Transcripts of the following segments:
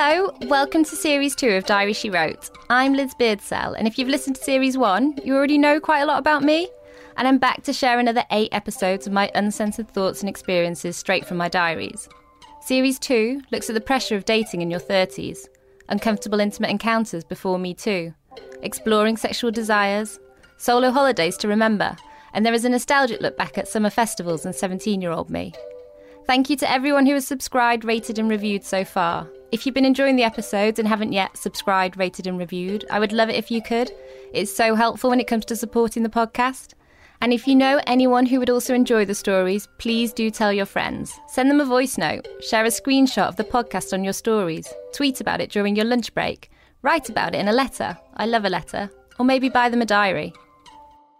Hello, welcome to series two of Diary She Wrote. I'm Liz Beardsell, and if you've listened to series one, you already know quite a lot about me. And I'm back to share another eight episodes of my uncensored thoughts and experiences straight from my diaries. Series two looks at the pressure of dating in your 30s, uncomfortable intimate encounters before Me Too, exploring sexual desires, solo holidays to remember, and there is a nostalgic look back at summer festivals and 17 year old me. Thank you to everyone who has subscribed, rated, and reviewed so far. If you've been enjoying the episodes and haven't yet subscribed, rated, and reviewed, I would love it if you could. It's so helpful when it comes to supporting the podcast. And if you know anyone who would also enjoy the stories, please do tell your friends. Send them a voice note, share a screenshot of the podcast on your stories, tweet about it during your lunch break, write about it in a letter. I love a letter. Or maybe buy them a diary.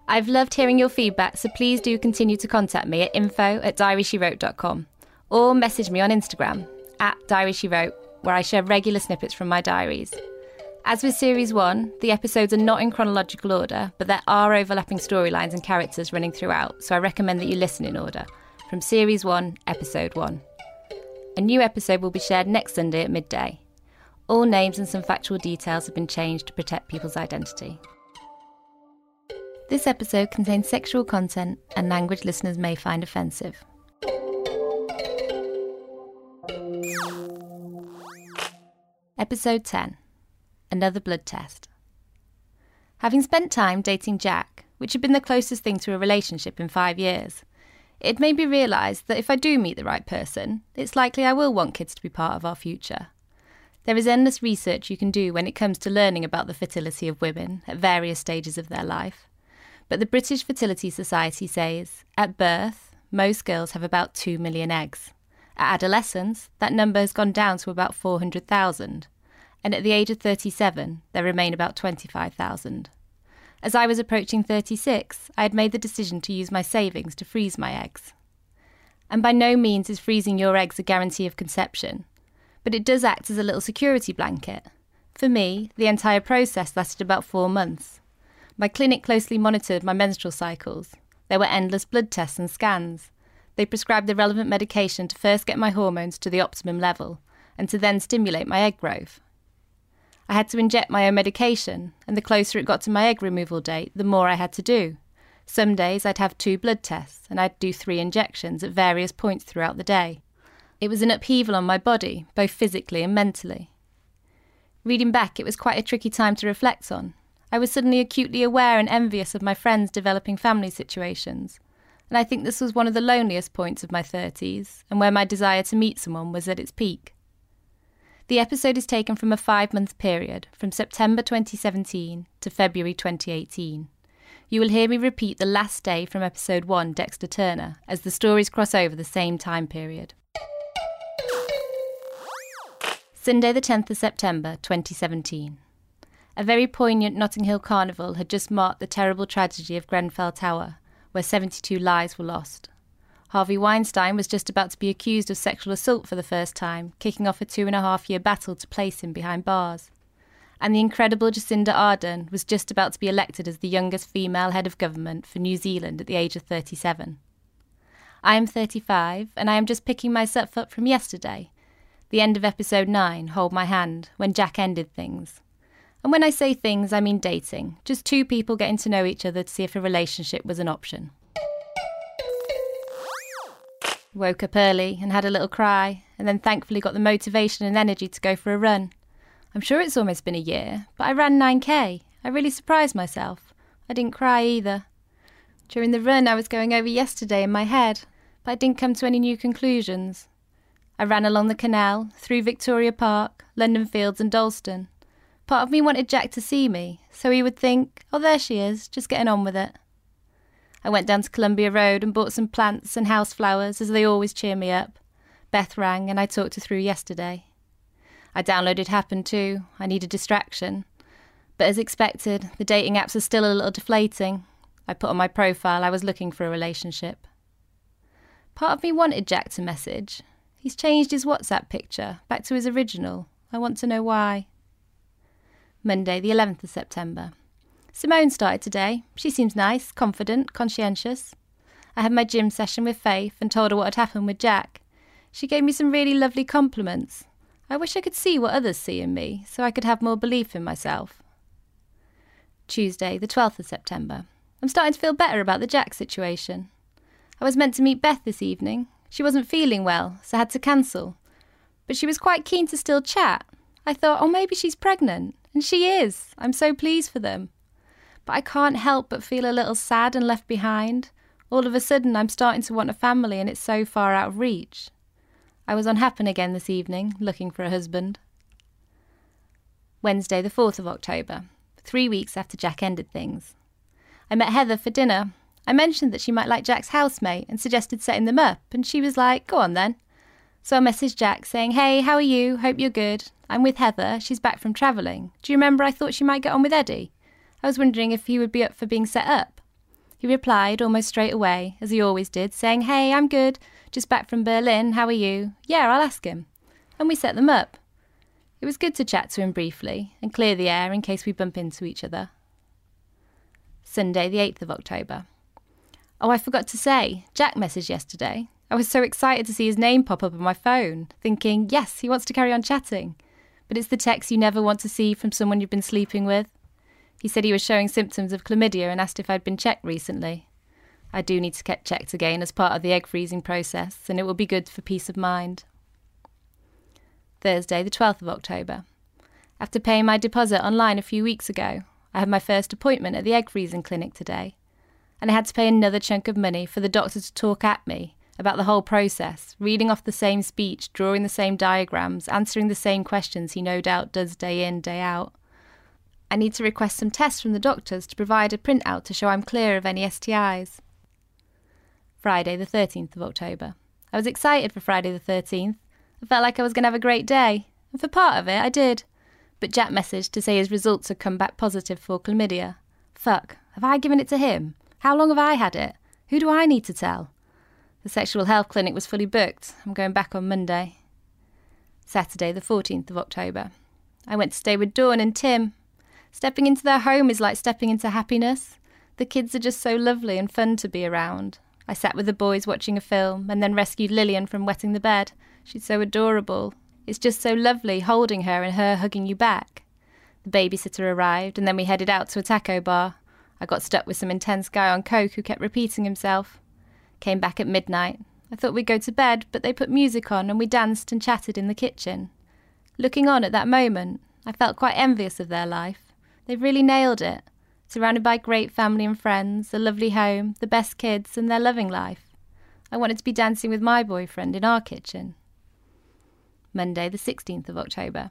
I've loved hearing your feedback, so please do continue to contact me at info at diaryshewrote.com or message me on Instagram at diarysherewrote, where I share regular snippets from my diaries. As with Series 1, the episodes are not in chronological order, but there are overlapping storylines and characters running throughout, so I recommend that you listen in order. From Series 1, Episode 1. A new episode will be shared next Sunday at midday. All names and some factual details have been changed to protect people's identity. This episode contains sexual content and language listeners may find offensive. Episode 10 Another Blood Test. Having spent time dating Jack, which had been the closest thing to a relationship in five years, it made me realise that if I do meet the right person, it's likely I will want kids to be part of our future. There is endless research you can do when it comes to learning about the fertility of women at various stages of their life. But the British Fertility Society says at birth, most girls have about 2 million eggs. At adolescence, that number has gone down to about 400,000, and at the age of 37, there remain about 25,000. As I was approaching 36, I had made the decision to use my savings to freeze my eggs. And by no means is freezing your eggs a guarantee of conception, but it does act as a little security blanket. For me, the entire process lasted about four months. My clinic closely monitored my menstrual cycles. There were endless blood tests and scans, they prescribed the relevant medication to first get my hormones to the optimum level and to then stimulate my egg growth. I had to inject my own medication, and the closer it got to my egg removal date, the more I had to do. Some days I'd have two blood tests, and I'd do three injections at various points throughout the day. It was an upheaval on my body, both physically and mentally. Reading back, it was quite a tricky time to reflect on. I was suddenly acutely aware and envious of my friends developing family situations and I think this was one of the loneliest points of my 30s, and where my desire to meet someone was at its peak. The episode is taken from a five month period, from September 2017 to February 2018. You will hear me repeat the last day from episode 1, Dexter Turner, as the stories cross over the same time period. Sunday, the 10th of September 2017. A very poignant Notting Hill carnival had just marked the terrible tragedy of Grenfell Tower, where 72 lives were lost. Harvey Weinstein was just about to be accused of sexual assault for the first time, kicking off a two and a half year battle to place him behind bars. And the incredible Jacinda Ardern was just about to be elected as the youngest female head of government for New Zealand at the age of 37. I am 35, and I am just picking myself up from yesterday, the end of episode 9, Hold My Hand, when Jack ended things. And when I say things, I mean dating. Just two people getting to know each other to see if a relationship was an option. Woke up early and had a little cry, and then thankfully got the motivation and energy to go for a run. I'm sure it's almost been a year, but I ran 9k. I really surprised myself. I didn't cry either. During the run, I was going over yesterday in my head, but I didn't come to any new conclusions. I ran along the canal, through Victoria Park, London Fields, and Dalston. Part of me wanted Jack to see me, so he would think, oh, there she is, just getting on with it. I went down to Columbia Road and bought some plants and house flowers, as they always cheer me up. Beth rang, and I talked her through yesterday. I downloaded Happn too. I need a distraction. But as expected, the dating apps are still a little deflating. I put on my profile I was looking for a relationship. Part of me wanted Jack to message. He's changed his WhatsApp picture back to his original. I want to know why. Monday, the 11th of September. Simone started today. She seems nice, confident, conscientious. I had my gym session with Faith and told her what had happened with Jack. She gave me some really lovely compliments. I wish I could see what others see in me so I could have more belief in myself. Tuesday, the 12th of September. I'm starting to feel better about the Jack situation. I was meant to meet Beth this evening. She wasn't feeling well, so I had to cancel. But she was quite keen to still chat. I thought, oh, maybe she's pregnant. And she is. I'm so pleased for them. But I can't help but feel a little sad and left behind. All of a sudden, I'm starting to want a family and it's so far out of reach. I was on Happn again this evening, looking for a husband. Wednesday, the 4th of October, three weeks after Jack ended things. I met Heather for dinner. I mentioned that she might like Jack's housemate and suggested setting them up, and she was like, Go on then. So I messaged Jack saying, Hey, how are you? Hope you're good. I'm with Heather. She's back from travelling. Do you remember I thought she might get on with Eddie? I was wondering if he would be up for being set up. He replied almost straight away, as he always did, saying, Hey, I'm good. Just back from Berlin. How are you? Yeah, I'll ask him. And we set them up. It was good to chat to him briefly and clear the air in case we bump into each other. Sunday, the 8th of October. Oh, I forgot to say, Jack messaged yesterday. I was so excited to see his name pop up on my phone, thinking, yes, he wants to carry on chatting. But it's the text you never want to see from someone you've been sleeping with. He said he was showing symptoms of chlamydia and asked if I'd been checked recently. I do need to get checked again as part of the egg freezing process, and it will be good for peace of mind. Thursday, the 12th of October. After paying my deposit online a few weeks ago, I had my first appointment at the egg freezing clinic today, and I had to pay another chunk of money for the doctor to talk at me about the whole process, reading off the same speech, drawing the same diagrams, answering the same questions he no doubt does day in, day out. I need to request some tests from the doctors to provide a printout to show I'm clear of any STIs. Friday, the 13th of October. I was excited for Friday the 13th. I felt like I was going to have a great day, and for part of it, I did. But Jack messaged to say his results had come back positive for chlamydia. Fuck, have I given it to him? How long have I had it? Who do I need to tell? The sexual health clinic was fully booked. I'm going back on Monday. Saturday, the 14th of October. I went to stay with Dawn and Tim. Stepping into their home is like stepping into happiness. The kids are just so lovely and fun to be around. I sat with the boys watching a film and then rescued Lillian from wetting the bed. She's so adorable. It's just so lovely holding her and her hugging you back. The babysitter arrived and then we headed out to a taco bar. I got stuck with some intense guy on coke who kept repeating himself. Came back at midnight. I thought we'd go to bed, but they put music on and we danced and chatted in the kitchen. Looking on at that moment, I felt quite envious of their life. They've really nailed it. Surrounded by great family and friends, a lovely home, the best kids, and their loving life. I wanted to be dancing with my boyfriend in our kitchen. Monday, the 16th of October.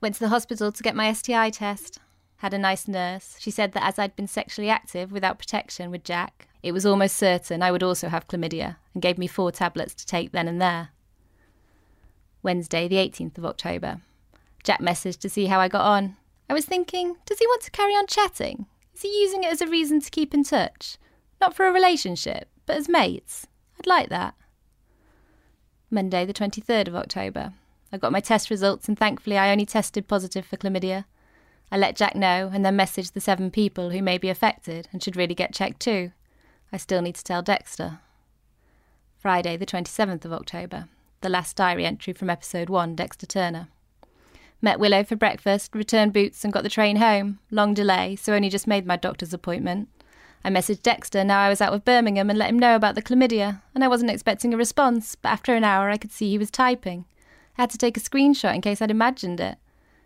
Went to the hospital to get my STI test. Had a nice nurse. She said that as I'd been sexually active without protection with Jack, it was almost certain I would also have chlamydia and gave me four tablets to take then and there. Wednesday, the 18th of October. Jack messaged to see how I got on. I was thinking, does he want to carry on chatting? Is he using it as a reason to keep in touch? Not for a relationship, but as mates. I'd like that. Monday, the 23rd of October. I got my test results and thankfully I only tested positive for chlamydia. I let Jack know and then messaged the seven people who may be affected and should really get checked too. I still need to tell Dexter. Friday, the 27th of October. The last diary entry from episode 1, Dexter Turner. Met Willow for breakfast, returned boots, and got the train home. Long delay, so only just made my doctor's appointment. I messaged Dexter now I was out of Birmingham and let him know about the chlamydia, and I wasn't expecting a response, but after an hour I could see he was typing. I had to take a screenshot in case I'd imagined it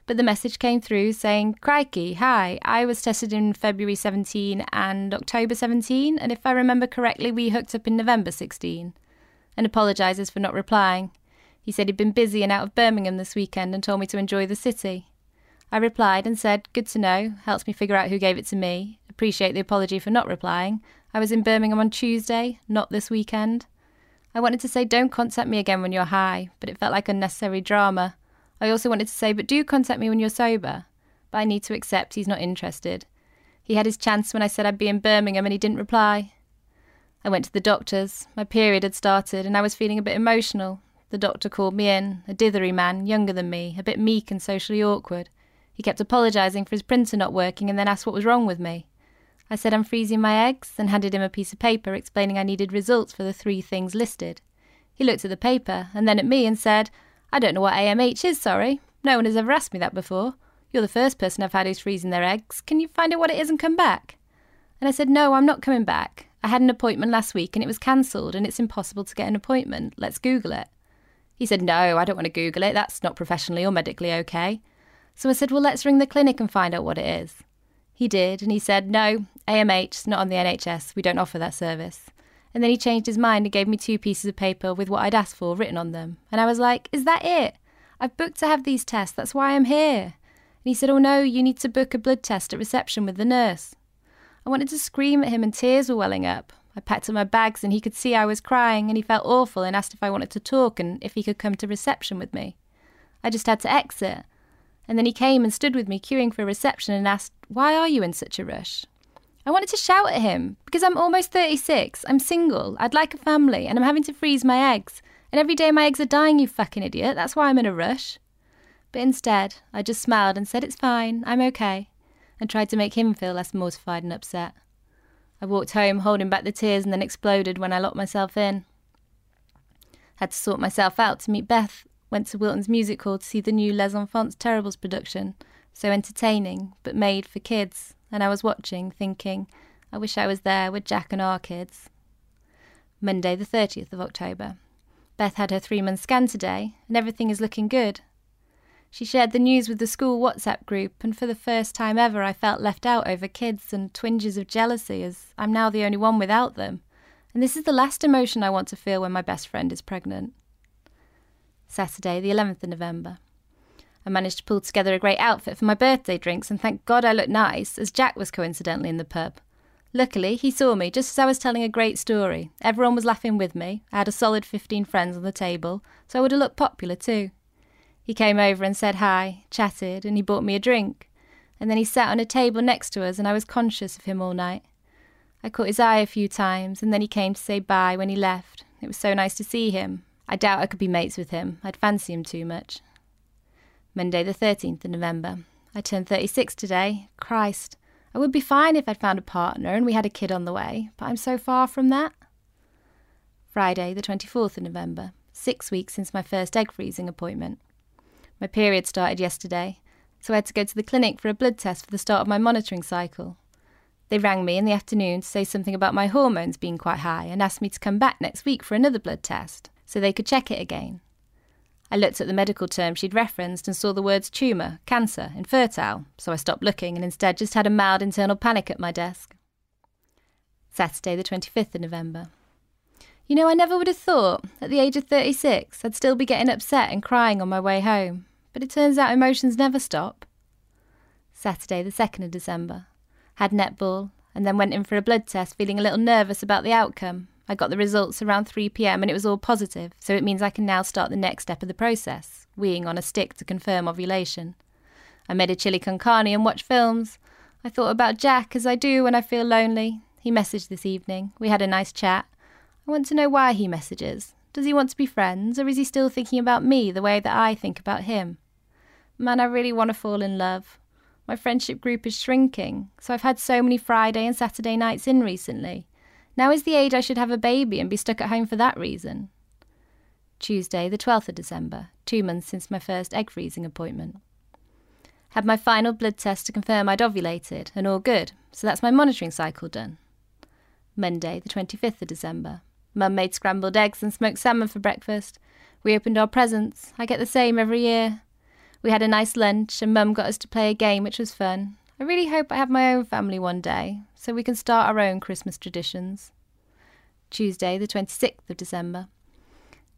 but the message came through saying, Crikey, hi, I was tested in February 17 and October 17, and if I remember correctly, we hooked up in November 16. And apologises for not replying. He said he'd been busy and out of Birmingham this weekend and told me to enjoy the city. I replied and said, Good to know, helps me figure out who gave it to me. Appreciate the apology for not replying. I was in Birmingham on Tuesday, not this weekend. I wanted to say, Don't contact me again when you're high, but it felt like unnecessary drama. I also wanted to say, but do contact me when you're sober. But I need to accept he's not interested. He had his chance when I said I'd be in Birmingham and he didn't reply. I went to the doctor's. My period had started and I was feeling a bit emotional. The doctor called me in, a dithery man, younger than me, a bit meek and socially awkward. He kept apologising for his printer not working and then asked what was wrong with me. I said I'm freezing my eggs and handed him a piece of paper explaining I needed results for the three things listed. He looked at the paper and then at me and said, I don't know what AMH is, sorry. No one has ever asked me that before. You're the first person I've had who's freezing their eggs. Can you find out what it is and come back? And I said, No, I'm not coming back. I had an appointment last week and it was cancelled and it's impossible to get an appointment. Let's Google it. He said, No, I don't want to Google it. That's not professionally or medically okay. So I said, Well, let's ring the clinic and find out what it is. He did, and he said, No, AMH, not on the NHS. We don't offer that service. And then he changed his mind and gave me two pieces of paper with what I'd asked for written on them. And I was like, Is that it? I've booked to have these tests. That's why I'm here. And he said, Oh no, you need to book a blood test at reception with the nurse. I wanted to scream at him, and tears were welling up. I packed up my bags and he could see I was crying and he felt awful and asked if I wanted to talk and if he could come to reception with me. I just had to exit. And then he came and stood with me queuing for reception and asked, Why are you in such a rush? I wanted to shout at him because I'm almost 36, I'm single, I'd like a family, and I'm having to freeze my eggs. And every day my eggs are dying, you fucking idiot. That's why I'm in a rush. But instead, I just smiled and said, It's fine, I'm okay, and tried to make him feel less mortified and upset. I walked home holding back the tears and then exploded when I locked myself in. Had to sort myself out to meet Beth. Went to Wilton's Music Hall to see the new Les Enfants Terribles production. So entertaining, but made for kids. And I was watching, thinking, I wish I was there with Jack and our kids. Monday, the 30th of October. Beth had her three month scan today, and everything is looking good. She shared the news with the school WhatsApp group, and for the first time ever, I felt left out over kids and twinges of jealousy as I'm now the only one without them. And this is the last emotion I want to feel when my best friend is pregnant. Saturday, the 11th of November. I managed to pull together a great outfit for my birthday drinks, and thank God I looked nice, as Jack was coincidentally in the pub. Luckily, he saw me just as I was telling a great story. Everyone was laughing with me. I had a solid 15 friends on the table, so I would have looked popular too. He came over and said hi, chatted, and he bought me a drink. And then he sat on a table next to us, and I was conscious of him all night. I caught his eye a few times, and then he came to say bye when he left. It was so nice to see him. I doubt I could be mates with him. I'd fancy him too much. Monday, the 13th of November. I turned 36 today. Christ. I would be fine if I'd found a partner and we had a kid on the way, but I'm so far from that. Friday, the 24th of November. Six weeks since my first egg freezing appointment. My period started yesterday, so I had to go to the clinic for a blood test for the start of my monitoring cycle. They rang me in the afternoon to say something about my hormones being quite high and asked me to come back next week for another blood test so they could check it again. I looked at the medical term she'd referenced and saw the words tumour, cancer, infertile, so I stopped looking and instead just had a mild internal panic at my desk. Saturday, the 25th of November. You know, I never would have thought, at the age of 36, I'd still be getting upset and crying on my way home, but it turns out emotions never stop. Saturday, the 2nd of December. Had netball, and then went in for a blood test feeling a little nervous about the outcome. I got the results around 3 pm and it was all positive, so it means I can now start the next step of the process, weeing on a stick to confirm ovulation. I made a chili con carne and watched films. I thought about Jack as I do when I feel lonely. He messaged this evening. We had a nice chat. I want to know why he messages. Does he want to be friends, or is he still thinking about me the way that I think about him? Man, I really want to fall in love. My friendship group is shrinking, so I've had so many Friday and Saturday nights in recently. Now is the age I should have a baby and be stuck at home for that reason. Tuesday, the 12th of December, two months since my first egg freezing appointment. Had my final blood test to confirm I'd ovulated, and all good, so that's my monitoring cycle done. Monday, the 25th of December, Mum made scrambled eggs and smoked salmon for breakfast. We opened our presents. I get the same every year. We had a nice lunch, and Mum got us to play a game, which was fun. I really hope I have my own family one day, so we can start our own Christmas traditions. Tuesday, the 26th of December.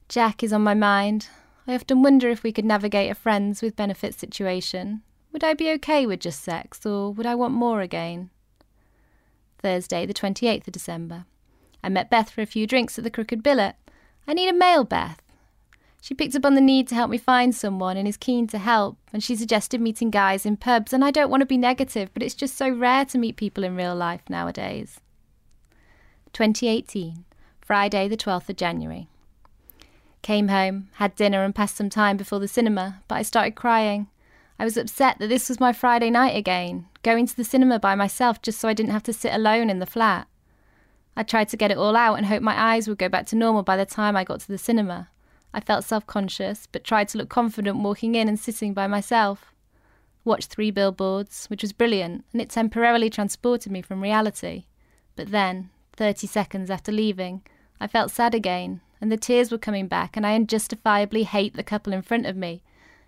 Jack is on my mind. I often wonder if we could navigate a friends with benefits situation. Would I be okay with just sex, or would I want more again? Thursday, the 28th of December. I met Beth for a few drinks at the Crooked Billet. I need a male Beth. She picked up on the need to help me find someone and is keen to help, and she suggested meeting guys in pubs, and I don't want to be negative, but it's just so rare to meet people in real life nowadays. 2018, Friday, the 12th of January. Came home, had dinner, and passed some time before the cinema, but I started crying. I was upset that this was my Friday night again, going to the cinema by myself just so I didn't have to sit alone in the flat. I tried to get it all out and hoped my eyes would go back to normal by the time I got to the cinema. I felt self conscious, but tried to look confident walking in and sitting by myself. Watched three billboards, which was brilliant, and it temporarily transported me from reality. But then, 30 seconds after leaving, I felt sad again, and the tears were coming back, and I unjustifiably hate the couple in front of me.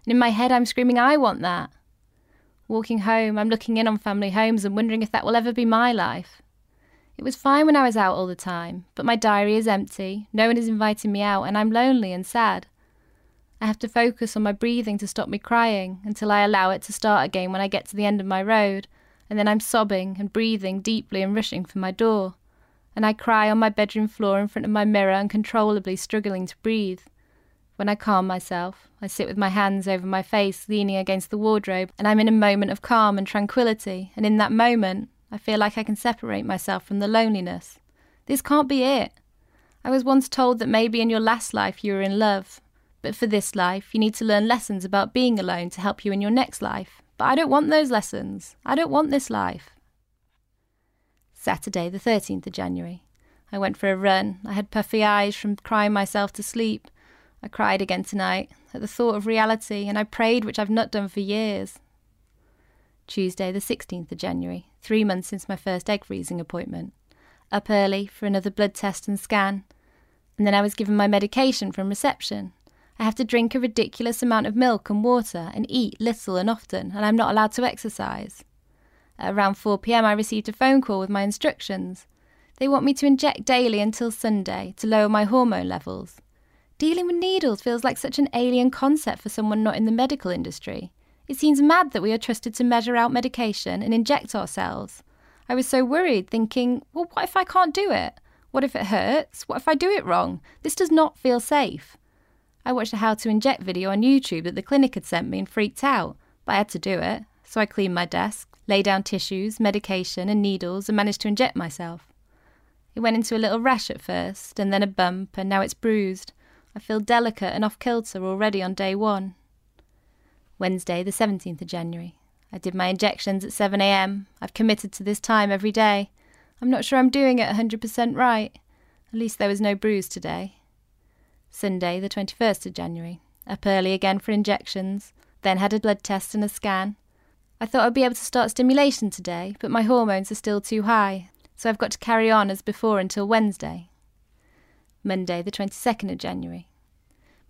And in my head, I'm screaming, I want that. Walking home, I'm looking in on family homes and wondering if that will ever be my life. It was fine when I was out all the time, but my diary is empty, no one is inviting me out, and I'm lonely and sad. I have to focus on my breathing to stop me crying until I allow it to start again when I get to the end of my road, and then I'm sobbing and breathing deeply and rushing for my door and I cry on my bedroom floor in front of my mirror, uncontrollably struggling to breathe. When I calm myself, I sit with my hands over my face, leaning against the wardrobe, and I'm in a moment of calm and tranquility, and in that moment, I feel like I can separate myself from the loneliness. This can't be it. I was once told that maybe in your last life you were in love, but for this life, you need to learn lessons about being alone to help you in your next life. But I don't want those lessons. I don't want this life. Saturday, the 13th of January. I went for a run. I had puffy eyes from crying myself to sleep. I cried again tonight at the thought of reality, and I prayed, which I've not done for years. Tuesday, the 16th of January, three months since my first egg freezing appointment. Up early for another blood test and scan. And then I was given my medication from reception. I have to drink a ridiculous amount of milk and water and eat little and often, and I'm not allowed to exercise. At around 4 pm, I received a phone call with my instructions. They want me to inject daily until Sunday to lower my hormone levels. Dealing with needles feels like such an alien concept for someone not in the medical industry. It seems mad that we are trusted to measure out medication and inject ourselves. I was so worried, thinking, well, what if I can't do it? What if it hurts? What if I do it wrong? This does not feel safe. I watched a how to inject video on YouTube that the clinic had sent me and freaked out, but I had to do it. So I cleaned my desk, lay down tissues, medication, and needles, and managed to inject myself. It went into a little rash at first, and then a bump, and now it's bruised. I feel delicate and off kilter already on day one. Wednesday, the 17th of January. I did my injections at 7am. I've committed to this time every day. I'm not sure I'm doing it 100% right. At least there was no bruise today. Sunday, the 21st of January. Up early again for injections, then had a blood test and a scan. I thought I'd be able to start stimulation today, but my hormones are still too high, so I've got to carry on as before until Wednesday. Monday, the 22nd of January.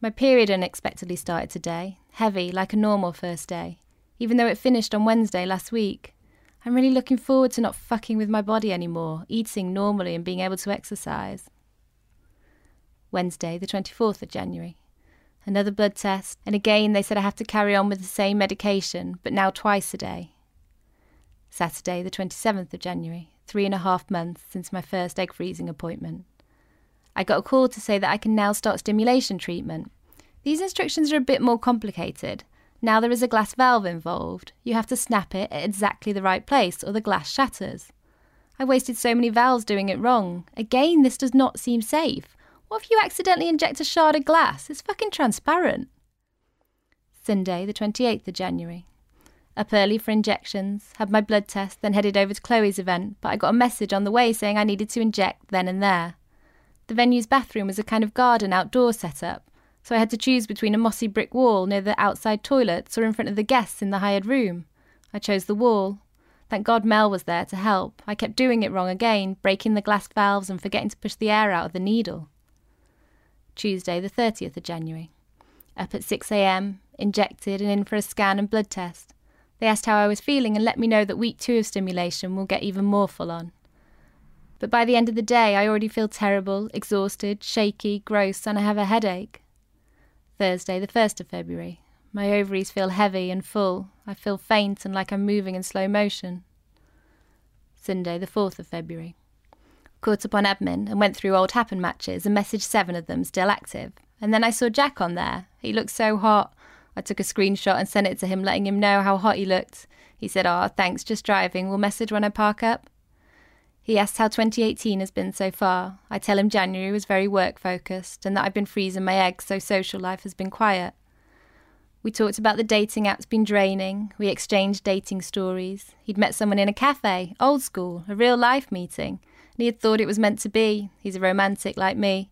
My period unexpectedly started today, heavy like a normal first day, even though it finished on Wednesday last week. I'm really looking forward to not fucking with my body anymore, eating normally and being able to exercise. Wednesday, the 24th of January another blood test, and again they said I have to carry on with the same medication, but now twice a day. Saturday, the 27th of January, three and a half months since my first egg freezing appointment. I got a call to say that I can now start stimulation treatment. These instructions are a bit more complicated. Now there is a glass valve involved. You have to snap it at exactly the right place or the glass shatters. I wasted so many valves doing it wrong. Again, this does not seem safe. What if you accidentally inject a shard of glass? It's fucking transparent. Sunday, the 28th of January. Up early for injections, had my blood test, then headed over to Chloe's event, but I got a message on the way saying I needed to inject then and there. The venue's bathroom was a kind of garden outdoor setup, so I had to choose between a mossy brick wall near the outside toilets or in front of the guests in the hired room. I chose the wall. Thank God Mel was there to help. I kept doing it wrong again, breaking the glass valves and forgetting to push the air out of the needle. Tuesday, the 30th of January. Up at 6am, injected and in for a scan and blood test. They asked how I was feeling and let me know that week two of stimulation will get even more full on. But by the end of the day, I already feel terrible, exhausted, shaky, gross, and I have a headache. Thursday, the 1st of February. My ovaries feel heavy and full. I feel faint and like I'm moving in slow motion. Sunday, the 4th of February caught up on admin and went through old Happn matches and messaged seven of them still active. And then I saw Jack on there. He looked so hot. I took a screenshot and sent it to him, letting him know how hot he looked. He said, Oh, thanks, just driving. We'll message when I park up. He asked how 2018 has been so far. I tell him January was very work focused and that I've been freezing my eggs, so social life has been quiet. We talked about the dating apps being draining. We exchanged dating stories. He'd met someone in a cafe, old school, a real life meeting and he had thought it was meant to be. He's a romantic like me.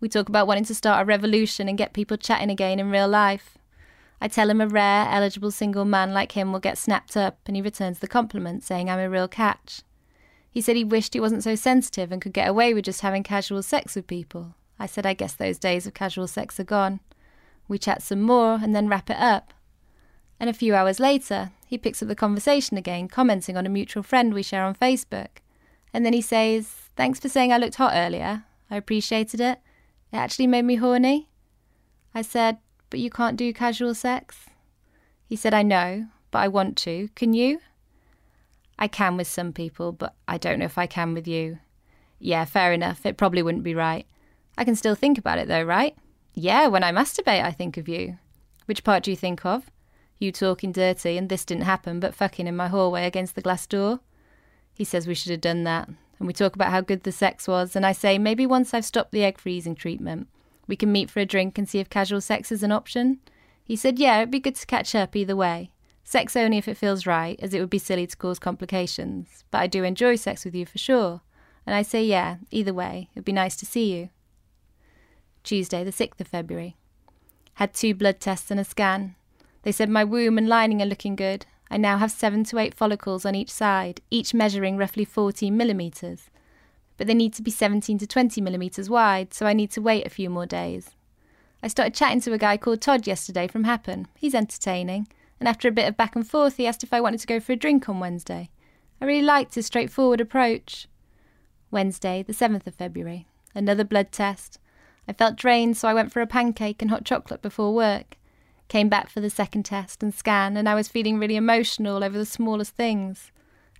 We talk about wanting to start a revolution and get people chatting again in real life. I tell him a rare, eligible single man like him will get snapped up, and he returns the compliment, saying I'm a real catch. He said he wished he wasn't so sensitive and could get away with just having casual sex with people. I said I guess those days of casual sex are gone. We chat some more and then wrap it up. And a few hours later, he picks up the conversation again, commenting on a mutual friend we share on Facebook. And then he says, Thanks for saying I looked hot earlier. I appreciated it. It actually made me horny. I said, But you can't do casual sex? He said, I know, but I want to. Can you? I can with some people, but I don't know if I can with you. Yeah, fair enough. It probably wouldn't be right. I can still think about it though, right? Yeah, when I masturbate, I think of you. Which part do you think of? You talking dirty, and this didn't happen, but fucking in my hallway against the glass door? He says we should have done that, and we talk about how good the sex was, and I say maybe once I've stopped the egg freezing treatment, we can meet for a drink and see if casual sex is an option. He said, yeah, it'd be good to catch up either way. Sex only if it feels right, as it would be silly to cause complications. But I do enjoy sex with you for sure. And I say, yeah, either way, it'd be nice to see you. Tuesday, the 6th of February. Had two blood tests and a scan. They said my womb and lining are looking good. I now have seven to eight follicles on each side, each measuring roughly 14 millimetres. But they need to be 17 to 20 millimetres wide, so I need to wait a few more days. I started chatting to a guy called Todd yesterday from Happn. He's entertaining, and after a bit of back and forth, he asked if I wanted to go for a drink on Wednesday. I really liked his straightforward approach. Wednesday, the 7th of February. Another blood test. I felt drained, so I went for a pancake and hot chocolate before work. Came back for the second test and scan, and I was feeling really emotional over the smallest things.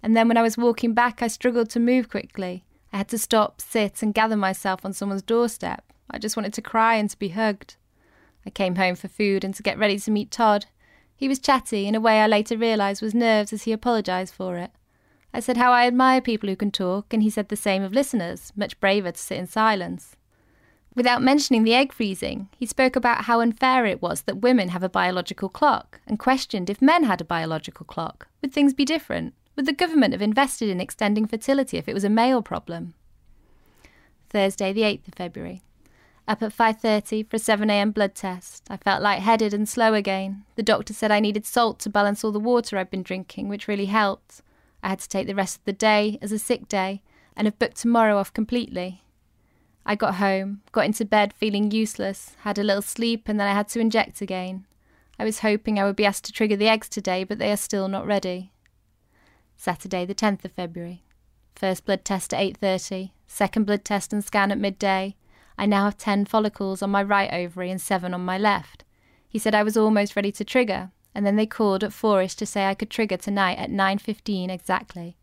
And then when I was walking back, I struggled to move quickly. I had to stop, sit, and gather myself on someone's doorstep. I just wanted to cry and to be hugged. I came home for food and to get ready to meet Todd. He was chatty in a way I later realised was nerves as he apologised for it. I said how I admire people who can talk, and he said the same of listeners, much braver to sit in silence. Without mentioning the egg freezing, he spoke about how unfair it was that women have a biological clock and questioned if men had a biological clock. Would things be different? Would the government have invested in extending fertility if it was a male problem? Thursday, the 8th of February. Up at 5:30 for a 7 a.m. blood test. I felt light-headed and slow again. The doctor said I needed salt to balance all the water I'd been drinking, which really helped. I had to take the rest of the day as a sick day and have booked tomorrow off completely. I got home, got into bed feeling useless, had a little sleep, and then I had to inject again. I was hoping I would be asked to trigger the eggs today, but they are still not ready. Saturday, the 10th of February. First blood test at 8:30, second blood test and scan at midday. I now have 10 follicles on my right ovary and 7 on my left. He said I was almost ready to trigger, and then they called at 4ish to say I could trigger tonight at 9:15 exactly.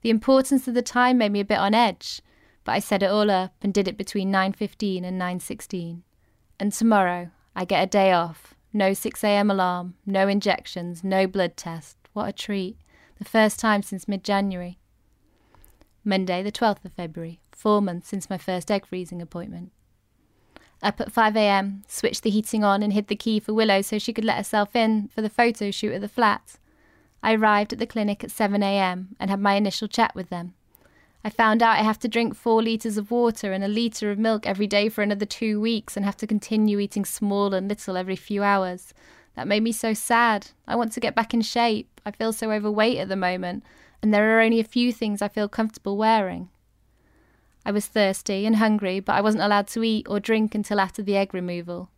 The importance of the time made me a bit on edge but I set it all up and did it between 9.15 and 9.16. And tomorrow I get a day off. No 6am alarm, no injections, no blood test. What a treat. The first time since mid-January. Monday, the 12th of February, four months since my first egg freezing appointment. Up at 5am, switched the heating on and hid the key for Willow so she could let herself in for the photo shoot at the flat. I arrived at the clinic at 7am and had my initial chat with them. I found out I have to drink four litres of water and a litre of milk every day for another two weeks and have to continue eating small and little every few hours. That made me so sad. I want to get back in shape. I feel so overweight at the moment, and there are only a few things I feel comfortable wearing. I was thirsty and hungry, but I wasn't allowed to eat or drink until after the egg removal.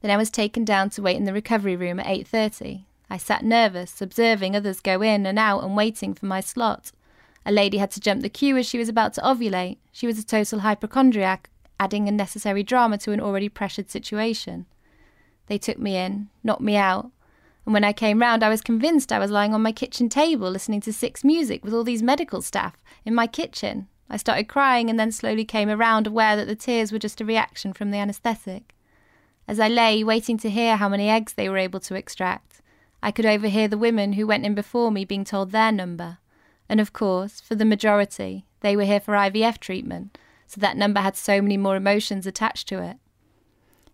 Then I was taken down to wait in the recovery room at 8:30. I sat nervous, observing others go in and out and waiting for my slot. A lady had to jump the queue as she was about to ovulate. She was a total hypochondriac, adding unnecessary drama to an already pressured situation. They took me in, knocked me out, and when I came round, I was convinced I was lying on my kitchen table listening to six music with all these medical staff in my kitchen. I started crying and then slowly came around, aware that the tears were just a reaction from the anaesthetic. As I lay, waiting to hear how many eggs they were able to extract, I could overhear the women who went in before me being told their number. And of course, for the majority, they were here for IVF treatment, so that number had so many more emotions attached to it.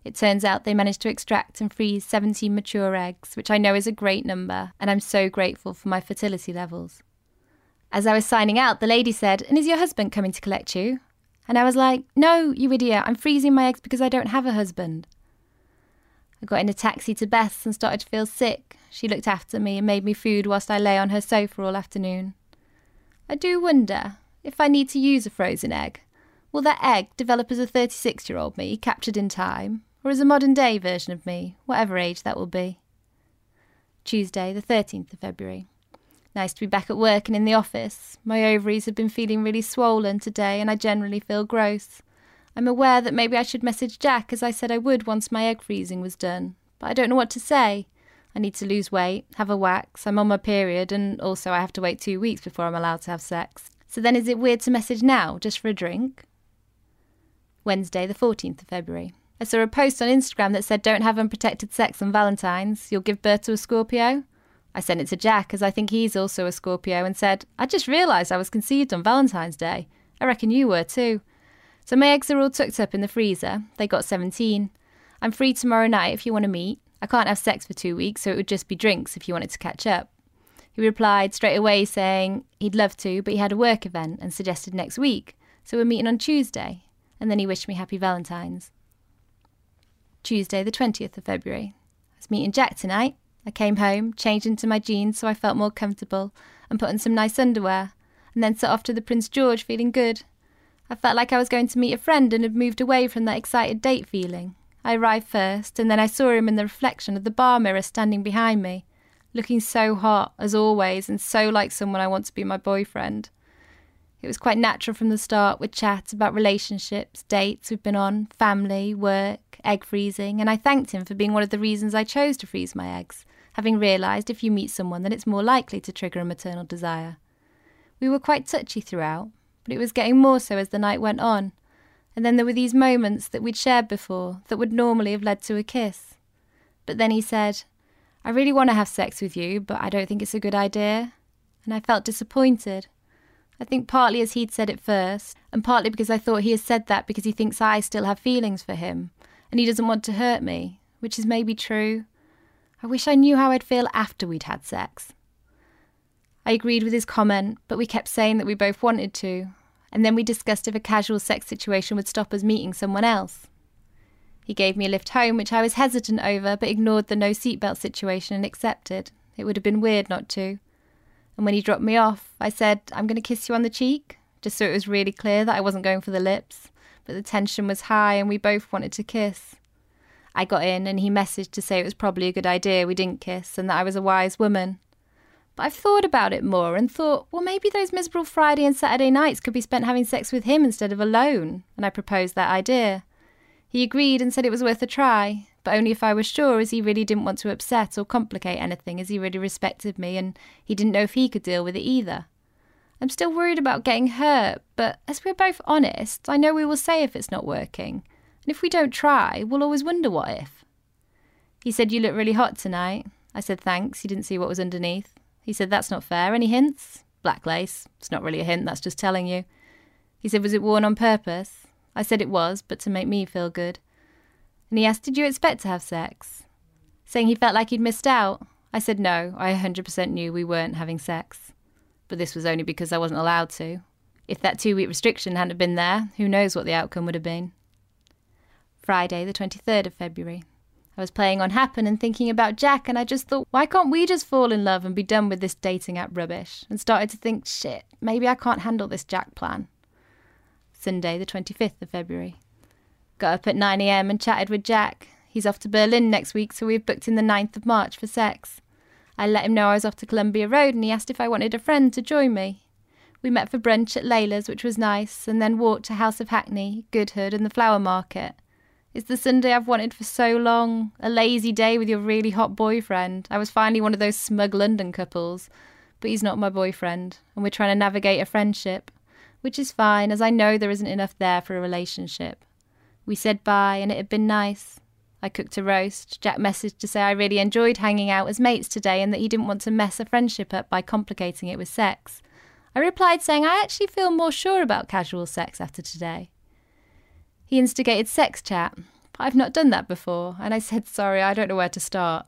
It turns out they managed to extract and freeze 17 mature eggs, which I know is a great number, and I'm so grateful for my fertility levels. As I was signing out, the lady said, And is your husband coming to collect you? And I was like, No, you idiot, I'm freezing my eggs because I don't have a husband. I got in a taxi to Beth's and started to feel sick. She looked after me and made me food whilst I lay on her sofa all afternoon. I do wonder if I need to use a frozen egg. Will that egg develop as a 36 year old me, captured in time, or as a modern day version of me, whatever age that will be? Tuesday, the 13th of February. Nice to be back at work and in the office. My ovaries have been feeling really swollen today and I generally feel gross. I'm aware that maybe I should message Jack as I said I would once my egg freezing was done, but I don't know what to say. I need to lose weight, have a wax, I'm on my period, and also I have to wait two weeks before I'm allowed to have sex. So then is it weird to message now, just for a drink? Wednesday, the 14th of February. I saw a post on Instagram that said, Don't have unprotected sex on Valentine's, you'll give birth to a Scorpio. I sent it to Jack as I think he's also a Scorpio and said, I just realised I was conceived on Valentine's Day. I reckon you were too. So my eggs are all tucked up in the freezer. They got 17. I'm free tomorrow night if you want to meet. I can't have sex for two weeks, so it would just be drinks if you wanted to catch up. He replied straight away saying he'd love to, but he had a work event and suggested next week. So we're meeting on Tuesday. And then he wished me happy Valentine's. Tuesday, the 20th of February. I was meeting Jack tonight. I came home, changed into my jeans so I felt more comfortable, and put on some nice underwear, and then set off to the Prince George feeling good. I felt like I was going to meet a friend and had moved away from that excited date feeling. I arrived first, and then I saw him in the reflection of the bar mirror standing behind me, looking so hot, as always, and so like someone I want to be my boyfriend. It was quite natural from the start with chat about relationships, dates we've been on, family, work, egg freezing, and I thanked him for being one of the reasons I chose to freeze my eggs having realised if you meet someone that it's more likely to trigger a maternal desire. We were quite touchy throughout, but it was getting more so as the night went on. And then there were these moments that we'd shared before that would normally have led to a kiss. But then he said, I really want to have sex with you, but I don't think it's a good idea. And I felt disappointed. I think partly as he'd said it first, and partly because I thought he has said that because he thinks I still have feelings for him, and he doesn't want to hurt me, which is maybe true, I wish I knew how I'd feel after we'd had sex. I agreed with his comment, but we kept saying that we both wanted to, and then we discussed if a casual sex situation would stop us meeting someone else. He gave me a lift home, which I was hesitant over, but ignored the no seatbelt situation and accepted. It would have been weird not to. And when he dropped me off, I said, I'm going to kiss you on the cheek, just so it was really clear that I wasn't going for the lips. But the tension was high and we both wanted to kiss. I got in and he messaged to say it was probably a good idea we didn't kiss and that I was a wise woman. But I've thought about it more and thought, well, maybe those miserable Friday and Saturday nights could be spent having sex with him instead of alone, and I proposed that idea. He agreed and said it was worth a try, but only if I was sure, as he really didn't want to upset or complicate anything, as he really respected me and he didn't know if he could deal with it either. I'm still worried about getting hurt, but as we're both honest, I know we will say if it's not working. And if we don't try, we'll always wonder what if. He said, You look really hot tonight. I said, Thanks. He didn't see what was underneath. He said, That's not fair. Any hints? Black lace. It's not really a hint, that's just telling you. He said, Was it worn on purpose? I said it was, but to make me feel good. And he asked, Did you expect to have sex? Saying he felt like he'd missed out. I said, No, I 100% knew we weren't having sex. But this was only because I wasn't allowed to. If that two week restriction hadn't been there, who knows what the outcome would have been. Friday, the 23rd of February. I was playing on Happn and thinking about Jack, and I just thought, why can't we just fall in love and be done with this dating app rubbish? And started to think, shit, maybe I can't handle this Jack plan. Sunday, the 25th of February. Got up at 9am and chatted with Jack. He's off to Berlin next week, so we've booked in the 9th of March for sex. I let him know I was off to Columbia Road and he asked if I wanted a friend to join me. We met for brunch at Layla's, which was nice, and then walked to House of Hackney, Goodwood, and the Flower Market. It's the Sunday I've wanted for so long. A lazy day with your really hot boyfriend. I was finally one of those smug London couples. But he's not my boyfriend, and we're trying to navigate a friendship. Which is fine, as I know there isn't enough there for a relationship. We said bye, and it had been nice. I cooked a roast. Jack messaged to say I really enjoyed hanging out as mates today and that he didn't want to mess a friendship up by complicating it with sex. I replied saying I actually feel more sure about casual sex after today. He instigated sex chat. But I've not done that before. And I said, sorry, I don't know where to start.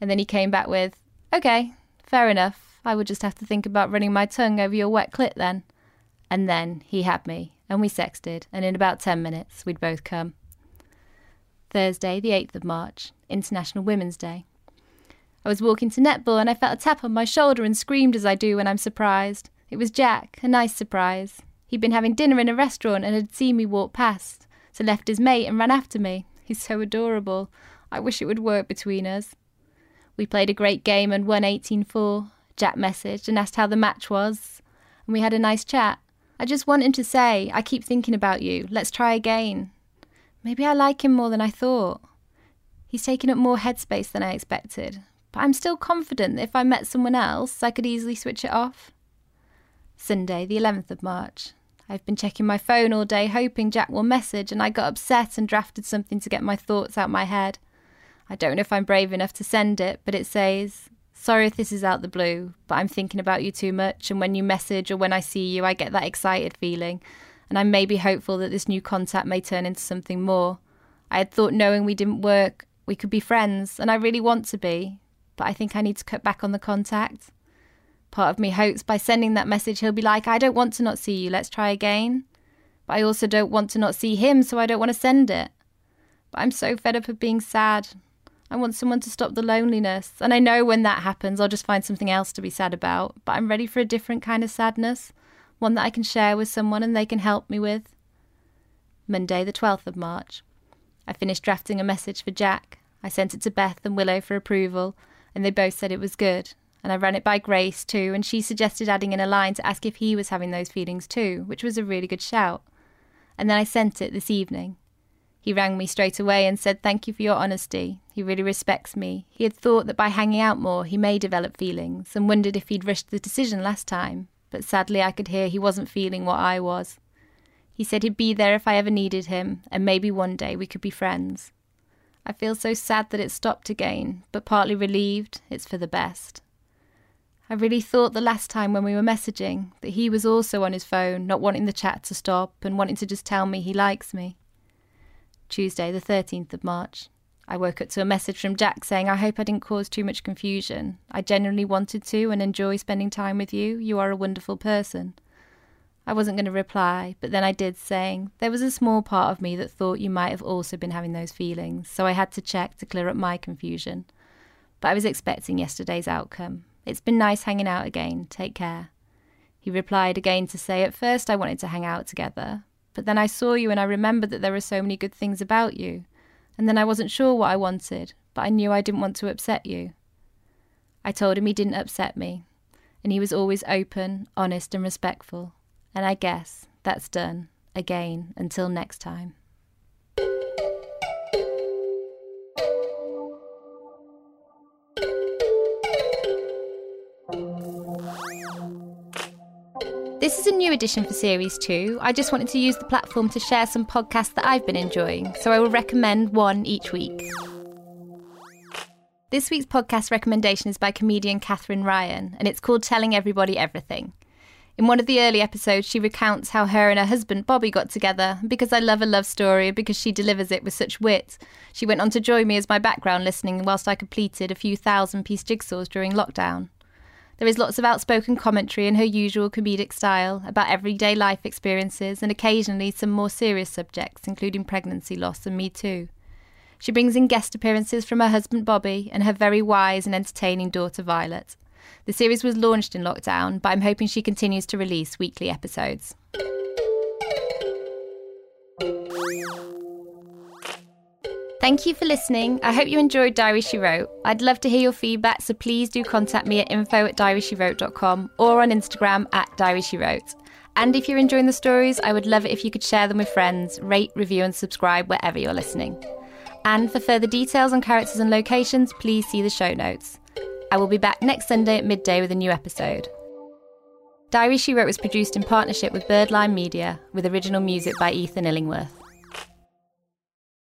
And then he came back with, okay, fair enough. I would just have to think about running my tongue over your wet clit then. And then he had me and we sexted, and in about 10 minutes, we'd both come. Thursday, the 8th of March, International Women's Day. I was walking to netball and I felt a tap on my shoulder and screamed as I do when I'm surprised. It was Jack, a nice surprise. He'd been having dinner in a restaurant and had seen me walk past, so left his mate and ran after me. He's so adorable. I wish it would work between us. We played a great game and won 18 4. Jack messaged and asked how the match was, and we had a nice chat. I just wanted to say, I keep thinking about you. Let's try again. Maybe I like him more than I thought. He's taken up more headspace than I expected, but I'm still confident that if I met someone else, I could easily switch it off. Sunday, the 11th of March. I've been checking my phone all day, hoping Jack will message, and I got upset and drafted something to get my thoughts out my head. I don't know if I'm brave enough to send it, but it says, Sorry if this is out the blue, but I'm thinking about you too much, and when you message or when I see you, I get that excited feeling and I may be hopeful that this new contact may turn into something more. I had thought knowing we didn't work, we could be friends, and I really want to be, but I think I need to cut back on the contact. Part of me hopes by sending that message he'll be like, I don't want to not see you, let's try again. But I also don't want to not see him, so I don't want to send it. But I'm so fed up of being sad. I want someone to stop the loneliness, and I know when that happens, I'll just find something else to be sad about, but I'm ready for a different kind of sadness one that I can share with someone and they can help me with. Monday, the 12th of March. I finished drafting a message for Jack. I sent it to Beth and Willow for approval, and they both said it was good. And I ran it by Grace too, and she suggested adding in a line to ask if he was having those feelings too, which was a really good shout. And then I sent it this evening. He rang me straight away and said, Thank you for your honesty. He really respects me. He had thought that by hanging out more he may develop feelings, and wondered if he'd rushed the decision last time, but sadly I could hear he wasn't feeling what I was. He said he'd be there if I ever needed him, and maybe one day we could be friends. I feel so sad that it stopped again, but partly relieved it's for the best. I really thought the last time when we were messaging that he was also on his phone, not wanting the chat to stop and wanting to just tell me he likes me. Tuesday, the 13th of March. I woke up to a message from Jack saying, I hope I didn't cause too much confusion. I genuinely wanted to and enjoy spending time with you. You are a wonderful person. I wasn't going to reply, but then I did, saying, There was a small part of me that thought you might have also been having those feelings, so I had to check to clear up my confusion. But I was expecting yesterday's outcome. It's been nice hanging out again. Take care. He replied again to say, At first I wanted to hang out together, but then I saw you and I remembered that there were so many good things about you and then I wasn't sure what I wanted, but I knew I didn't want to upset you. I told him he didn't upset me, and he was always open, honest, and respectful, and I guess that's done again until next time. This is a new edition for Series 2. I just wanted to use the platform to share some podcasts that I've been enjoying, so I will recommend one each week. This week's podcast recommendation is by comedian Katherine Ryan, and it's called Telling Everybody Everything. In one of the early episodes, she recounts how her and her husband Bobby got together. Because I love a love story, because she delivers it with such wit, she went on to join me as my background listening whilst I completed a few thousand piece jigsaws during lockdown. There is lots of outspoken commentary in her usual comedic style about everyday life experiences and occasionally some more serious subjects, including pregnancy loss and Me Too. She brings in guest appearances from her husband Bobby and her very wise and entertaining daughter Violet. The series was launched in lockdown, but I'm hoping she continues to release weekly episodes. Thank you for listening. I hope you enjoyed Diary She Wrote. I'd love to hear your feedback, so please do contact me at info at diaryshewrote.com or on Instagram at Diary She Wrote. And if you're enjoying the stories, I would love it if you could share them with friends, rate, review, and subscribe wherever you're listening. And for further details on characters and locations, please see the show notes. I will be back next Sunday at midday with a new episode. Diary She Wrote was produced in partnership with Birdlime Media, with original music by Ethan Illingworth.